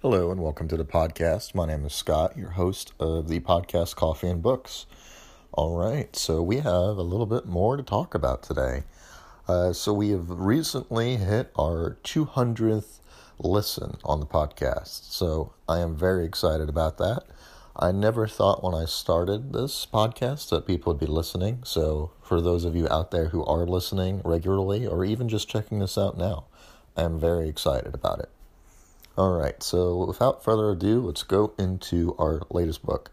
Hello and welcome to the podcast. My name is Scott, your host of the podcast Coffee and Books. All right, so we have a little bit more to talk about today. Uh, so we have recently hit our 200th listen on the podcast. So I am very excited about that. I never thought when I started this podcast that people would be listening. So for those of you out there who are listening regularly or even just checking this out now, I am very excited about it. All right, so without further ado, let's go into our latest book.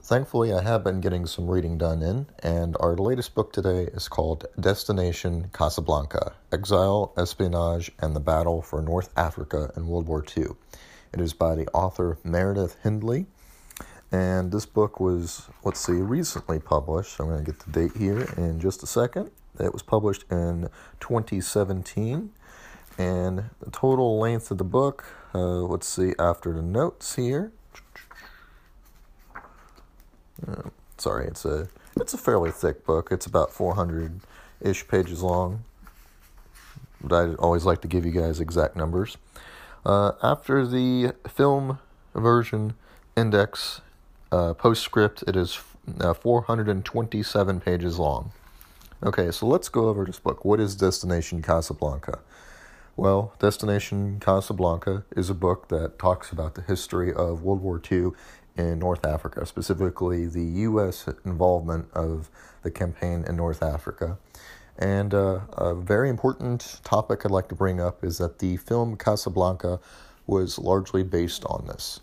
Thankfully, I have been getting some reading done in, and our latest book today is called Destination Casablanca Exile, Espionage, and the Battle for North Africa in World War II. It is by the author Meredith Hindley, and this book was, let's see, recently published. I'm going to get the date here in just a second. It was published in 2017 and the total length of the book, uh, let's see, after the notes here. Uh, sorry, it's a it's a fairly thick book. It's about 400 ish pages long. But I always like to give you guys exact numbers. Uh, after the film version index uh, postscript, it is uh, 427 pages long. Okay, so let's go over this book. What is Destination Casablanca? Well, Destination Casablanca is a book that talks about the history of World War II in North Africa, specifically the U.S. involvement of the campaign in North Africa. And uh, a very important topic I'd like to bring up is that the film Casablanca was largely based on this.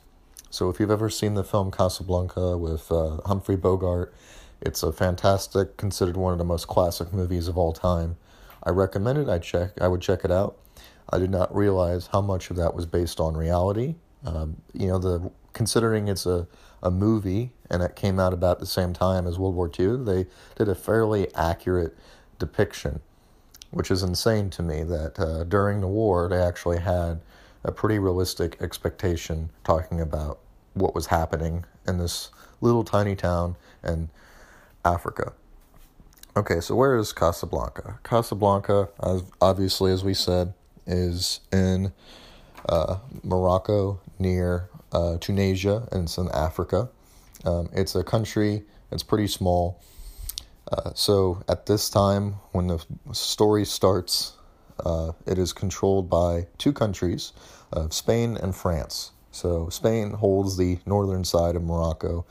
So, if you've ever seen the film Casablanca with uh, Humphrey Bogart, it's a fantastic, considered one of the most classic movies of all time. I recommend it. I check. I would check it out. I did not realize how much of that was based on reality. Um, you know, the considering it's a, a movie and it came out about the same time as World War II, they did a fairly accurate depiction, which is insane to me that uh, during the war they actually had a pretty realistic expectation talking about what was happening in this little tiny town in Africa. Okay, so where is Casablanca? Casablanca, as obviously, as we said, is in uh, Morocco near uh, Tunisia, and it's in Africa. Um, it's a country, it's pretty small. Uh, so at this time, when the story starts, uh, it is controlled by two countries, Spain and France. So Spain holds the northern side of Morocco,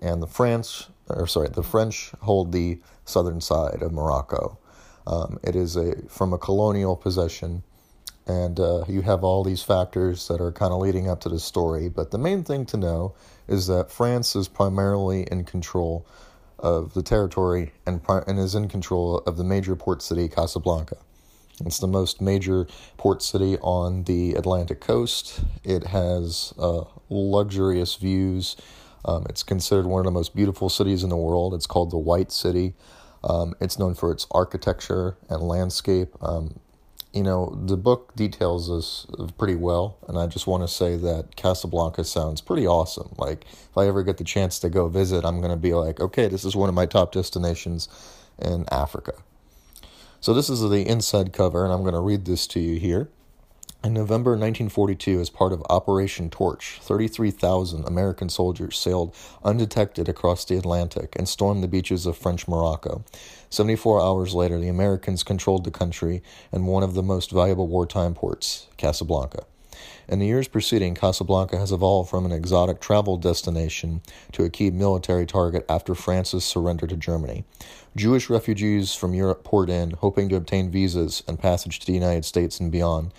and the France, or sorry, the French hold the southern side of Morocco. Um, it is a from a colonial possession and uh, you have all these factors that are kind of leading up to the story. But the main thing to know is that France is primarily in control of the territory and, and is in control of the major port city, Casablanca. It's the most major port city on the Atlantic coast. It has uh, luxurious views. Um, it's considered one of the most beautiful cities in the world. It's called the White City. Um, it's known for its architecture and landscape. Um, you know, the book details this pretty well, and I just want to say that Casablanca sounds pretty awesome. Like, if I ever get the chance to go visit, I'm going to be like, okay, this is one of my top destinations in Africa. So, this is the inside cover, and I'm going to read this to you here. In November 1942, as part of Operation Torch, 33,000 American soldiers sailed undetected across the Atlantic and stormed the beaches of French Morocco. 74 hours later, the Americans controlled the country and one of the most valuable wartime ports, Casablanca. In the years preceding, Casablanca has evolved from an exotic travel destination to a key military target after France's surrender to Germany. Jewish refugees from Europe poured in, hoping to obtain visas and passage to the United States and beyond.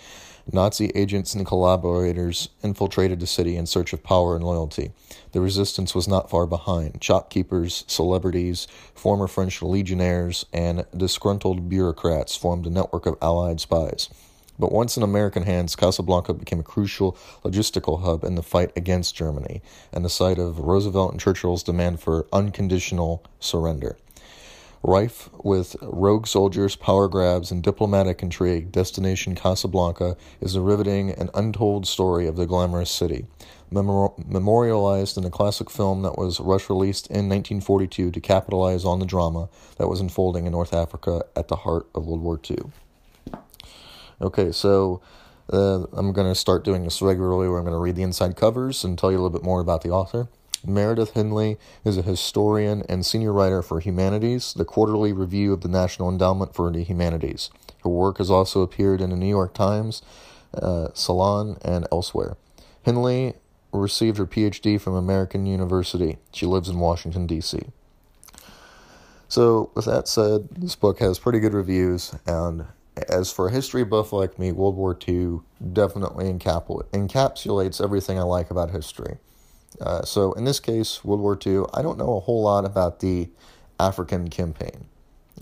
Nazi agents and collaborators infiltrated the city in search of power and loyalty. The resistance was not far behind. Shopkeepers, celebrities, former French legionnaires, and disgruntled bureaucrats formed a network of Allied spies. But once in American hands, Casablanca became a crucial logistical hub in the fight against Germany and the site of Roosevelt and Churchill's demand for unconditional surrender. Rife with rogue soldiers, power grabs, and diplomatic intrigue, Destination Casablanca is a riveting and untold story of the glamorous city. Memor- memorialized in a classic film that was rush released in 1942 to capitalize on the drama that was unfolding in North Africa at the heart of World War II. Okay, so Uh, I'm going to start doing this regularly where I'm going to read the inside covers and tell you a little bit more about the author. Meredith Hindley is a historian and senior writer for Humanities, the quarterly review of the National Endowment for the Humanities. Her work has also appeared in the New York Times, uh, Salon, and elsewhere. Hindley received her PhD from American University. She lives in Washington, D.C. So, with that said, this book has pretty good reviews, and as for a history buff like me, World War II definitely encapsulates everything I like about history. Uh, so, in this case, World War II, I don't know a whole lot about the African campaign.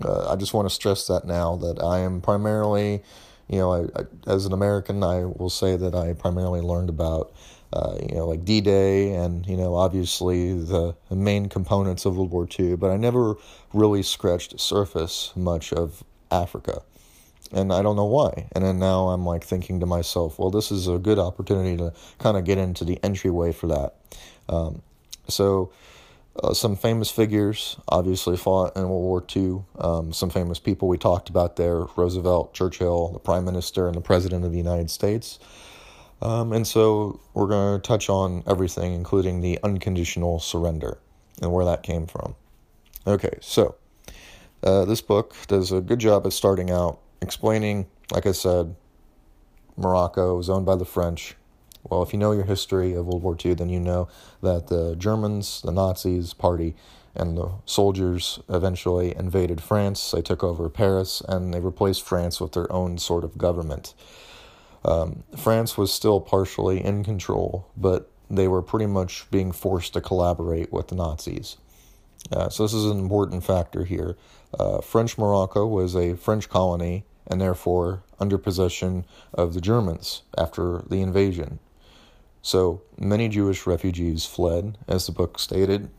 Uh, I just want to stress that now that I am primarily, you know, I, I, as an American, I will say that I primarily learned about uh, you know, like D Day and, you know, obviously the, main components of World War II, but I never really scratched the surface much of Africa. And I don't know why. And then now I'm like thinking to myself, well, this is a good opportunity to kind of get into the entryway for that. Um, so, uh, some famous figures obviously fought in World War II. Um, some famous people we talked about there Roosevelt, Churchill, the Prime Minister, and the President of the United States. Um, and so we're going to touch on everything, including the unconditional surrender and where that came from. Okay, so uh, this book does a good job at starting out explaining, like I said, Morocco was owned by the French. Well, if you know your history of World War II, then you know that the Germans, the Nazis party, and the soldiers eventually invaded France. They took over Paris and they replaced France with their own sort of government. Um, France was still partially in control, but they were pretty much being forced to collaborate with the Nazis. Uh, so, this is an important factor here. Uh, French Morocco was a French colony and therefore under possession of the Germans after the invasion. So, many Jewish refugees fled, as the book stated,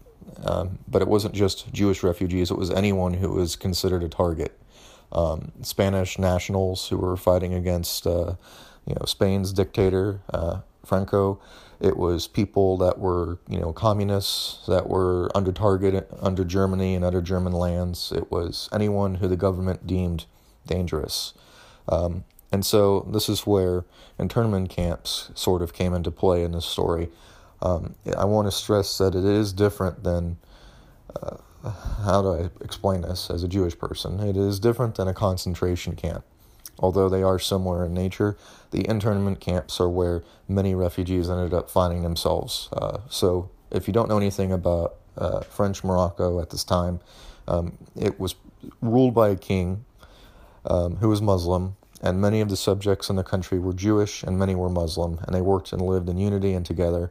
um, but it wasn't just Jewish refugees, it was anyone who was considered a target. Um, Spanish nationals who were fighting against uh, you know Spain's dictator uh, Franco. It was people that were you know communists that were under target under Germany and other German lands. It was anyone who the government deemed dangerous. Um, and so this is where internment camps sort of came into play in this story. Um, I want to stress that it is different than. Uh, how do I explain this as a Jewish person? It is different than a concentration camp. Although they are similar in nature, the internment camps are where many refugees ended up finding themselves. Uh, so, if you don't know anything about uh, French Morocco at this time, um, it was ruled by a king um, who was Muslim, and many of the subjects in the country were Jewish and many were Muslim, and they worked and lived in unity and together.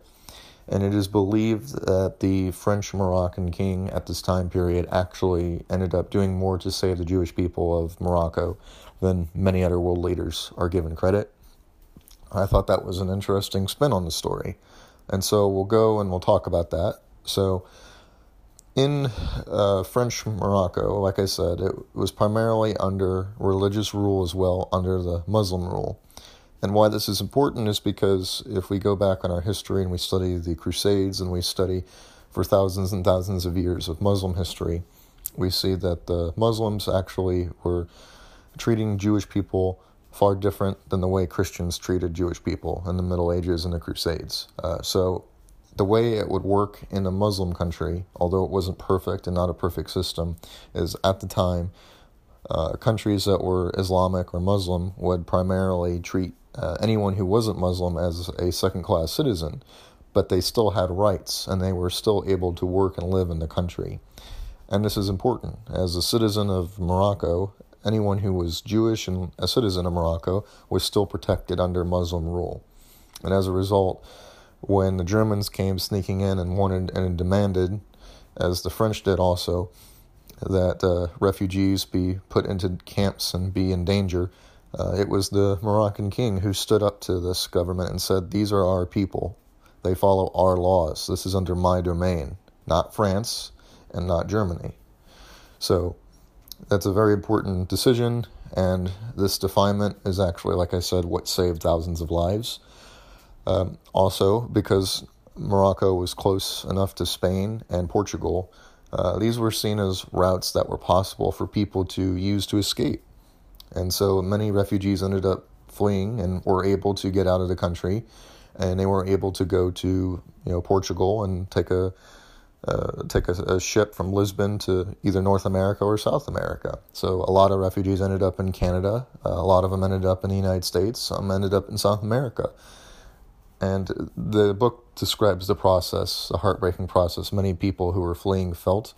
And it is believed that the French Moroccan king at this time period actually ended up doing more to save the Jewish people of Morocco than many other world leaders are given credit. I thought that was an interesting spin on the story. And so we'll go and we'll talk about that. So, in uh, French Morocco, like I said, it was primarily under religious rule as well, under the Muslim rule. And why this is important is because if we go back on our history and we study the Crusades and we study for thousands and thousands of years of Muslim history, we see that the Muslims actually were treating Jewish people far different than the way Christians treated Jewish people in the Middle Ages and the Crusades. Uh, so, the way it would work in a Muslim country, although it wasn't perfect and not a perfect system, is at the time, uh, countries that were Islamic or Muslim would primarily treat uh, anyone who wasn't Muslim as a second class citizen, but they still had rights and they were still able to work and live in the country. And this is important. As a citizen of Morocco, anyone who was Jewish and a citizen of Morocco was still protected under Muslim rule. And as a result, when the Germans came sneaking in and wanted and demanded, as the French did also, that uh, refugees be put into camps and be in danger, uh, it was the Moroccan king who stood up to this government and said, These are our people. They follow our laws. This is under my domain, not France and not Germany. So that's a very important decision, and this definement is actually, like I said, what saved thousands of lives. Um, also, because Morocco was close enough to Spain and Portugal, uh, these were seen as routes that were possible for people to use to escape. And so many refugees ended up fleeing and were able to get out of the country, and they were able to go to you know Portugal and take a uh, take a, a, ship from Lisbon to either North America or South America. So a lot of refugees ended up in Canada. Uh, a lot of them ended up in the United States. Some ended up in South America. And the book describes the process, the heartbreaking process many people who were fleeing felt.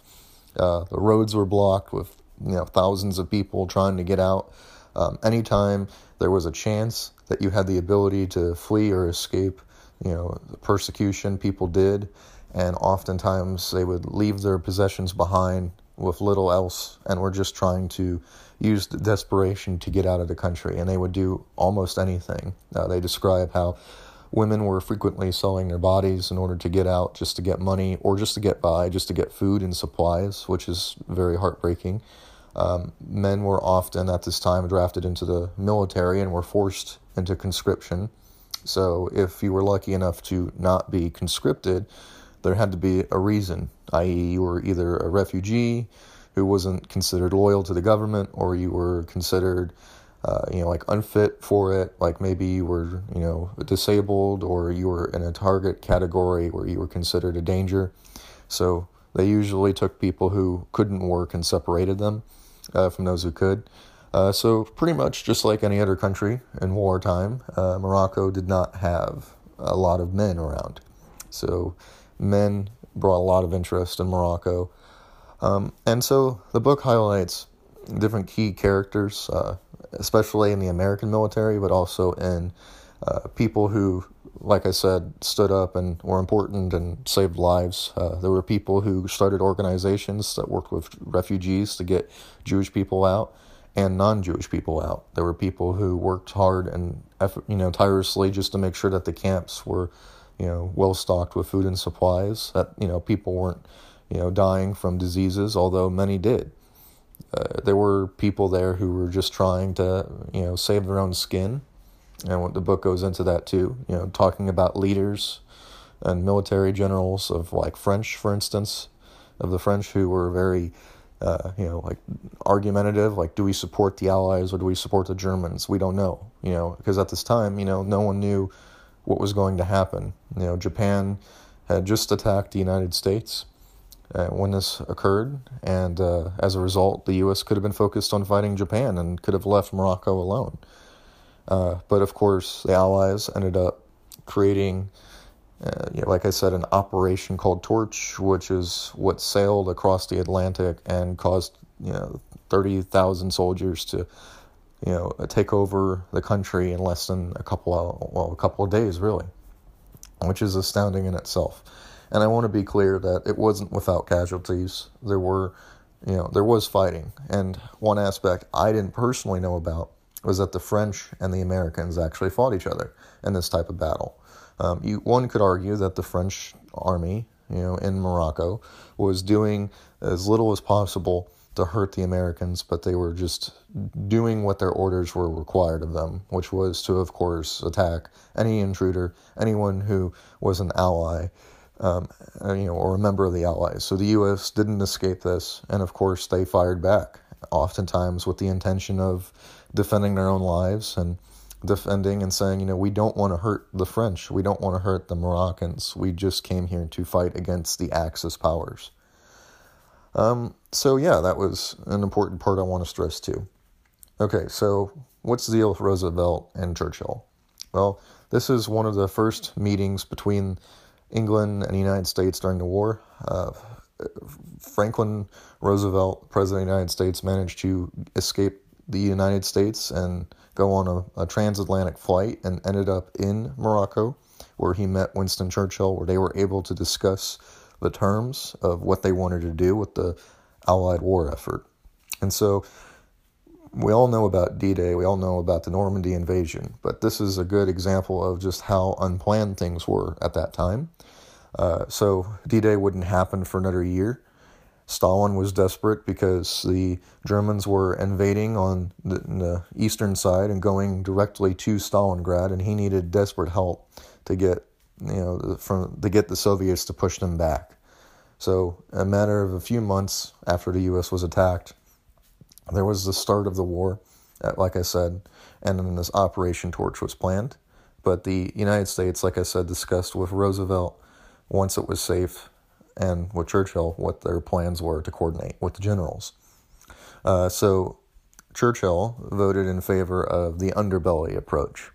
Uh, the roads were blocked with you know thousands of people trying to get out. Um, anytime there was a chance that you had the ability to flee or escape, you know, persecution, people did, and oftentimes they would leave their possessions behind with little else, and were just trying to use desperation to get out of the country, and they would do almost anything. Uh, they describe how women were frequently selling their bodies in order to get out, just to get money, or just to get by, just to get food and supplies, which is very heartbreaking. Um, men were often at this time drafted into the military and were forced into conscription. So, if you were lucky enough to not be conscripted, there had to be a reason, i.e., you were either a refugee who wasn't considered loyal to the government, or you were considered uh, you know, like unfit for it, like maybe you were, you know, disabled or you were in a target category where you were considered a danger. So they usually took people who couldn't work and separated them uh, from those who could. Uh, so pretty much just like any other country in wartime, uh, Morocco did not have a lot of men around. So men brought a lot of interest in Morocco. Um, and so the book highlights different key characters, uh, especially in the American military, but also in uh, people who, like I said, stood up and were important and saved lives. Uh, there were people who started organizations that worked with refugees to get Jewish people out and non-Jewish people out. There were people who worked hard and you know tirelessly just to make sure that the camps were you know well stocked with food and supplies. That you know people weren't you know dying from diseases, although many did. Uh, there were people there who were just trying to, you know, save their own skin, and what the book goes into that too. You know, talking about leaders and military generals of like French, for instance, of the French who were very, uh, you know, like argumentative. Like, do we support the Allies or do we support the Germans? We don't know. You know, because at this time, you know, no one knew what was going to happen. You know, Japan had just attacked the United States uh, when this occurred, and uh, as a result, the U.S. could have been focused on fighting Japan and could have left Morocco alone. Uh, but of course, the Allies ended up creating, uh, you know, like I said, an operation called Torch, which is what sailed across the Atlantic and caused you know thirty thousand soldiers to you know take over the country in less than a couple of, well a couple of days really, which is astounding in itself. And I want to be clear that it wasn't without casualties. There were, you know, there was fighting. And one aspect I didn't personally know about was that the French and the Americans actually fought each other in this type of battle. Um, you, one could argue that the French army, you know, in Morocco, was doing as little as possible to hurt the Americans, but they were just doing what their orders were required of them, which was to, of course, attack any intruder, anyone who was an ally, um, uh, you know, or a member of the Allies. So the U.S. didn't escape this, and of course they fired back, oftentimes with the intention of defending their own lives and defending and saying, you know, we don't want to hurt the French, we don't want to hurt the Moroccans. We just came here to fight against the Axis powers. Um, so yeah, that was an important part I want to stress too. Okay, so what's the deal with Roosevelt and Churchill? Well, this is one of the first meetings between England and the United States during the war. Uh, Franklin Roosevelt, President of the United States, managed to escape the United States and go on a, a, transatlantic flight and ended up in Morocco, where he met Winston Churchill, where they were able to discuss the terms of what they wanted to do with the Allied war effort. And so we all know about D Day, we all know about the Normandy invasion, but this is a good example of just how unplanned things were at that time. Uh, so D Day wouldn't happen for another year. Stalin was desperate because the Germans were invading on the, the, eastern side and going directly to Stalingrad, and he needed desperate help to get you know from to get the Soviets to push them back. So, a matter of a few months after the U.S. was attacked, there was the start of the war, uh, like I said, and then this Operation Torch was planned. But the United States, like I said, discussed with Roosevelt once it was safe and with Churchill what their plans were to coordinate with the generals. Uh, so Churchill voted in favor of the underbelly approach.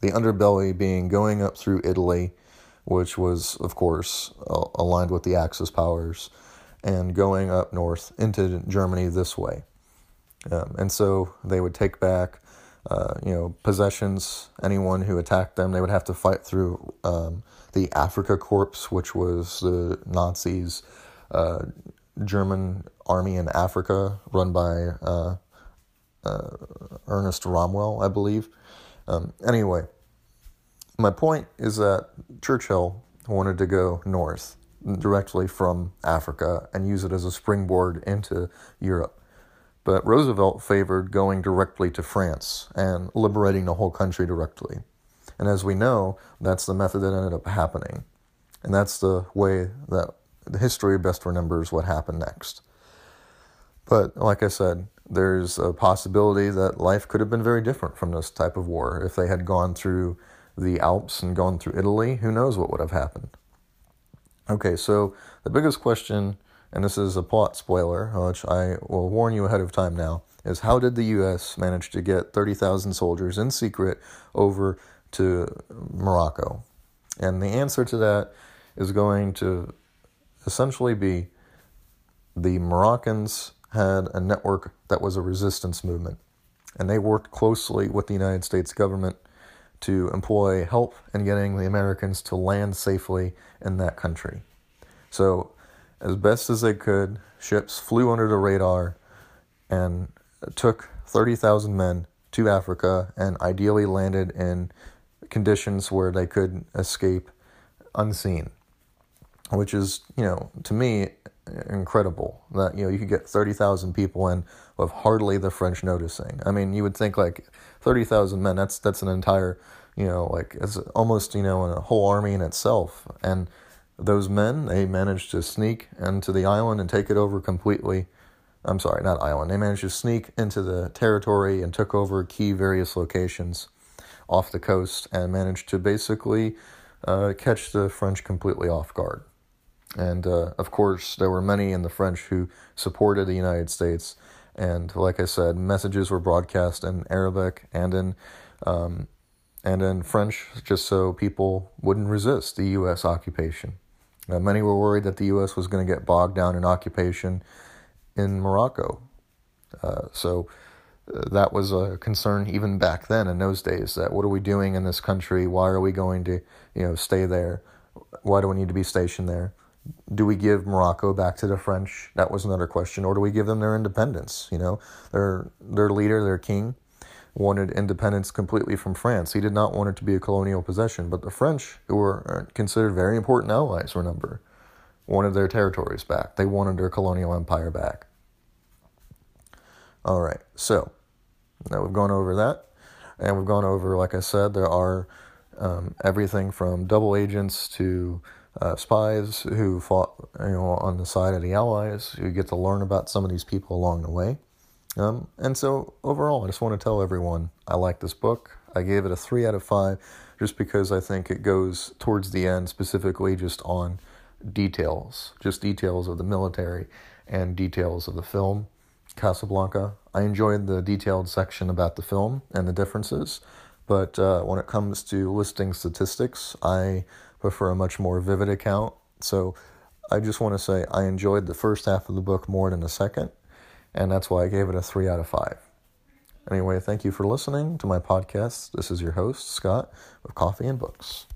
The underbelly being going up through Italy, which was, of course, aligned with the Axis powers, and going up north into Germany this way. Um, and so they would take back, uh, you know, possessions. Anyone who attacked them, they would have to fight through um, the Afrika Korps, which was the Nazis' uh, German army in Africa, run by uh, uh Ernest Rommel, I believe. Um, anyway, my point is that Churchill wanted to go north directly from Africa and use it as a springboard into Europe. But Roosevelt favored going directly to France and liberating the whole country directly. And as we know, that's the method that ended up happening. And that's the way that the history best remembers what happened next. But like I said, there's a possibility that life could have been very different from this type of war. If they had gone through the Alps and gone through Italy, who knows what would have happened. Okay, so the biggest question and this is a plot spoiler, which I will warn you ahead of time now, is how did the U.S. manage to get 30,000 soldiers in secret over to Morocco? And the answer to that is going to essentially be the Moroccans had a network that was a resistance movement, and they worked closely with the United States government to employ help in getting the Americans to land safely in that country. So as best as they could. Ships flew under the radar and took 30,000 men to Africa and ideally landed in conditions where they could escape unseen, which is, you know, to me, incredible that, you know, you could get 30,000 people in with hardly the French noticing. I mean, you would think like 30,000 men, that's, that's an entire, you know, like it's almost, you know, a whole army in itself. And, those men, they managed to sneak into the island and take it over completely. I'm sorry, not island. They managed to sneak into the territory and took over key various locations off the coast and managed to basically uh, catch the French completely off guard. And uh, of course, there were many in the French who supported the United States. And like I said, messages were broadcast in Arabic and in um, and in French, just so people wouldn't resist the U.S. occupation. Uh, many were worried that the U.S. was going to get bogged down in occupation in Morocco. Uh, so uh, that was a concern even back then in those days. That what are we doing in this country? Why are we going to you know stay there? Why do we need to be stationed there? Do we give Morocco back to the French? That was another question. Or do we give them their independence? You know, their their leader, their king wanted independence completely from France. He did not want it to be a colonial possession, but the French, who were uh, considered very important allies, remember, wanted their territories back. They wanted their colonial empire back. All right, so now we've gone over that, and we've gone over, like I said, there are um, everything from double agents to uh, spies who fought, you know, on the side of the Allies. You get to learn about some of these people along the way. Um, and so overall, I just want to tell everyone I like this book. I gave it a three out of five just because I think it goes towards the end specifically just on details, just details of the military and details of the film Casablanca. I enjoyed the detailed section about the film and the differences, but uh, when it comes to listing statistics, I prefer a much more vivid account. So I just want to say I enjoyed the first half of the book more than the second and that's why I gave it a 3 out of 5. Anyway, thank you for listening to my podcast. This is your host, Scott, of Coffee and Books.